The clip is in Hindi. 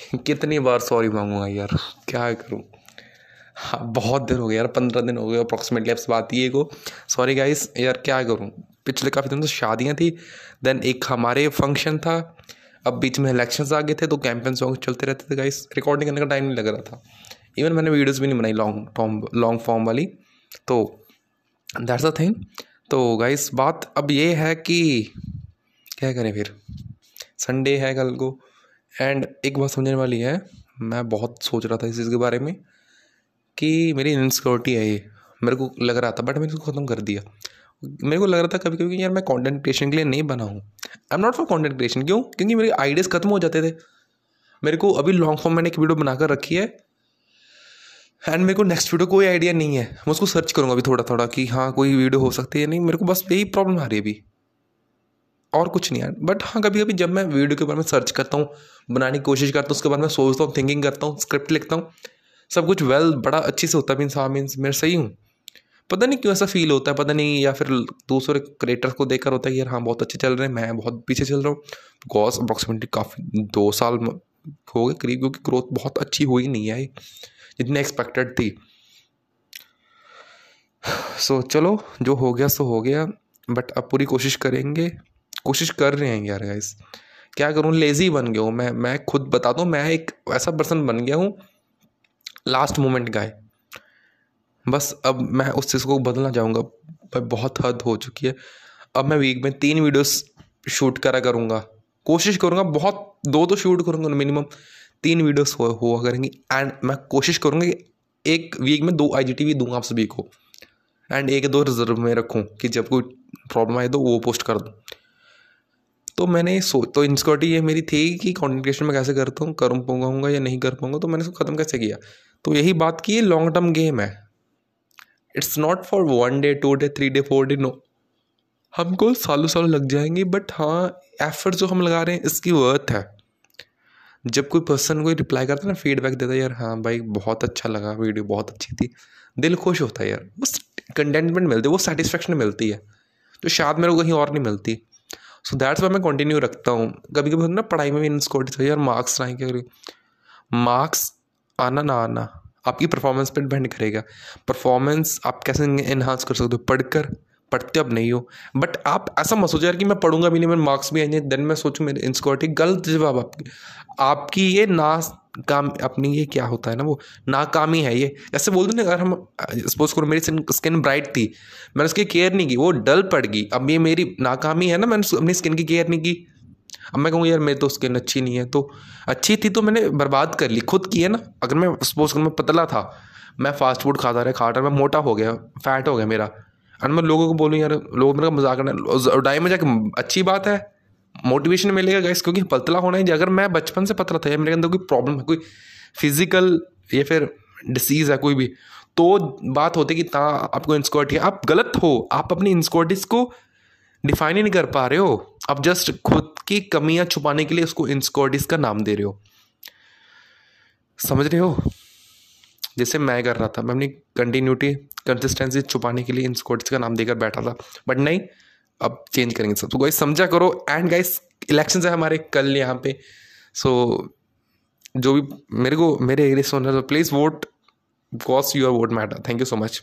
कितनी बार सॉरी मांगूँगा यार? क्या करूँ? हाँ बहुत दिन हो गया यार, पंद्रह दिन हो गए अप्रॉक्सीमेटली आपसे बात ये को। सॉरी गाइस यार क्या करूँ? पिछले काफ़ी दिन से शादियाँ थी देन एक हमारे फ़ंक्शन था, अब बीच में इलेक्शन आ गए थे तो कैंपेन सॉन्ग चलते रहते थे गाइस रिकॉर्डिंग करने का टाइम नहीं लग रहा था। इवन मैंने वीडियोज़ भी नहीं बनाई लॉन्ग फॉर्म लॉन्ग फॉर्म वाली। तो दैट्स अ थिंग तो गाइस बात अब ये है कि, क्या करें फिर? संडे है कल को। एंड एक बात समझने वाली है, मैं बहुत सोच रहा था इस चीज़ के बारे में कि मेरी इनसिक्योरिटी है ये। मेरे को लग रहा था बट मैंने इसको ख़त्म कर दिया। मेरे को लग रहा था कभी कभी यार मैं कंटेंट क्रिएशन के लिए नहीं बना हूँ। I am not for content creation क्यों? क्योंकि मेरे आइडियाज़ खत्म हो जाते थे। मेरे को अभी लॉन्ग फॉर्म मैंने एक वीडियो बनाकर रखी है। एंड मेरे को नेक्स्ट वीडियो कोई आइडिया नहीं है। मैं उसको सर्च करूँगा अभी थोड़ा थोड़ा कि हाँ कोई वीडियो हो सकती है नहीं। मेरे को बस यही प्रॉब्लम आ रही है अभी। और कुछ नहीं है बट हाँ कभी कभी जब मैं वीडियो के बारे में सर्च करता हूँ बनाने की कोशिश करता हूँ उसके बारे में सोचता हूँ थिंकिंग करता हूँ स्क्रिप्ट लिखता हूँ सब कुछ वेल बड़ा अच्छे से होता है मीन्स हाँ मीन्स मैं सही हूँ। पता नहीं क्यों ऐसा फील होता है पता नहीं या फिर दूसरे क्रिएटर्स को देखकर होता है कि यार हाँ बहुत अच्छे चल रहे हैं मैं बहुत पीछे चल रहा हूँ। बिकॉज़ अप्रॉक्सीमेटली काफ़ी दो साल हो गए करीब क्योंकि ग्रोथ बहुत अच्छी हुई नहीं आई जितनी एक्सपेक्टेड थी। सो so, चलो जो हो गया सो हो गया बट अब पूरी कोशिश करेंगे। कोशिश कर रहे हैं यार गाइस क्या करूँ? लेज़ी बन गया हूँ। मैं मैं खुद बता दूँ, मैं एक ऐसा पर्सन बन गया हूँ लास्ट मोमेंट गाय बस अब मैं उस चीज़ को बदलना चाहूँगा। बहुत हद हो चुकी है। अब मैं वीक में तीन वीडियोस शूट करा करूँगा। कोशिश करूँगा, बहुत दो तो शूट करूँगा मिनिमम तीन वीडियोस हो हुआ करेंगी। एंड मैं कोशिश करूँगा कि एक वीक में दो आई दूँगा आप सभी को। एंड एक दो रिज़र्व में रखूँ कि जब कोई प्रॉब्लम आए तो वो पोस्ट कर दूँ। तो मैंने सो तो इंसिक्योरिटी ये मेरी थी कि कॉन्टेंट में कैसे करता हूँ, कर पाऊँगा या नहीं कर पाऊँगा तो मैंने इसको ख़त्म कैसे किया? तो यही बात की, ये लॉन्ग टर्म गेम है। It's not for one day two day three day four day no हमको सालों सालों लग जाएँगे बट हाँ एफर्ट जो हम लगा रहे हैं, इसकी वर्थ है। जब कोई पर्सन कोई रिप्लाई करता है ना फीडबैक देता है, यार हाँ भाई, बहुत अच्छा लगा वीडियो बहुत अच्छी थी। दिल खुश होता है यार। बस कंटेंटमेंट मिलती है, वो सेटिस्फेक्शन मिलती है। जो शायद मेरे को कहीं और नहीं मिलती। सो दैट्स वाई मैं कंटिन्यू रखता हूँ। कभी कभी ना, पढ़ाई में भी इंस्कोट यार मार्क्स ना क्या करें? मार्क्स आना ना आना, आपकी परफॉर्मेंस पर डिपेंड करेगा। परफॉर्मेंस आप कैसे इन्हांस कर सकते हो? पढ़कर, पढ़ते अब नहीं हो। बट आप ऐसा मत सोचो यार कि मैं पढ़ूँगा भी नहीं मेरे मार्क्स भी आएँगे देन मैं सोचूँ मेरे इंस्कोरिटी गलत जवाब आपकी आपकी ये ना काम अपनी ये क्या होता है ना वो? नाकामी है ये। ऐसे बोल दो ना, अगर हम सपोज़ करो मेरी स्किन ब्राइट थी, मैंने उसकी केयर नहीं की, वो डल पड़ गई। अब ये मेरी नाकामी है ना, मैंने अपनी स्किन की केयर नहीं की। अब मैं कहूँ, यार, मेरी तो स्किन अच्छी नहीं है। तो अच्छी थी तो मैंने बर्बाद कर ली, खुद की है ना। अगर मैं सपोज़ करूँ मैं पतला था, मैं फास्ट फ़ूड खाता रहा खाता रहा, मैं मोटा हो गया फैट हो गया मेरा। और मैं लोगों को बोलूँ, यार, लोग मेरा मज़ाक डाई में जाकर अच्छी बात है? मोटिवेशन मिलेगा गैस क्योंकि पतला होना ही, अगर मैं बचपन से पतला था या मेरे अंदर कोई प्रॉब्लम है, कोई फ़िज़िकल या फिर डिसीज़ है, कोई भी तो बात होती कि ता आपको इंस्कोरिटी आप गलत हो, आप अपनी इंस्कोरिटीज को डिफाइन ही नहीं कर पा रहे हो। आप जस्ट खुद की कमियाँ छुपाने के लिए उसको इंस्कोरिटीज का नाम दे रहे हो। समझ रहे हो? जैसे मैं कर रहा था, मैं अपनी कंटिन्यूटी कंसिस्टेंसी छुपाने के लिए इंस्कोरिटीज का नाम देकर बैठा था बट नहीं अब चेंज करेंगे सब। तो गाइस समझा करो। एंड गाइस इलेक्शन है हमारे कल यहाँ पे। सो जो भी मेरे को, मेरे एरिया से please vote because your vote matter thank you so much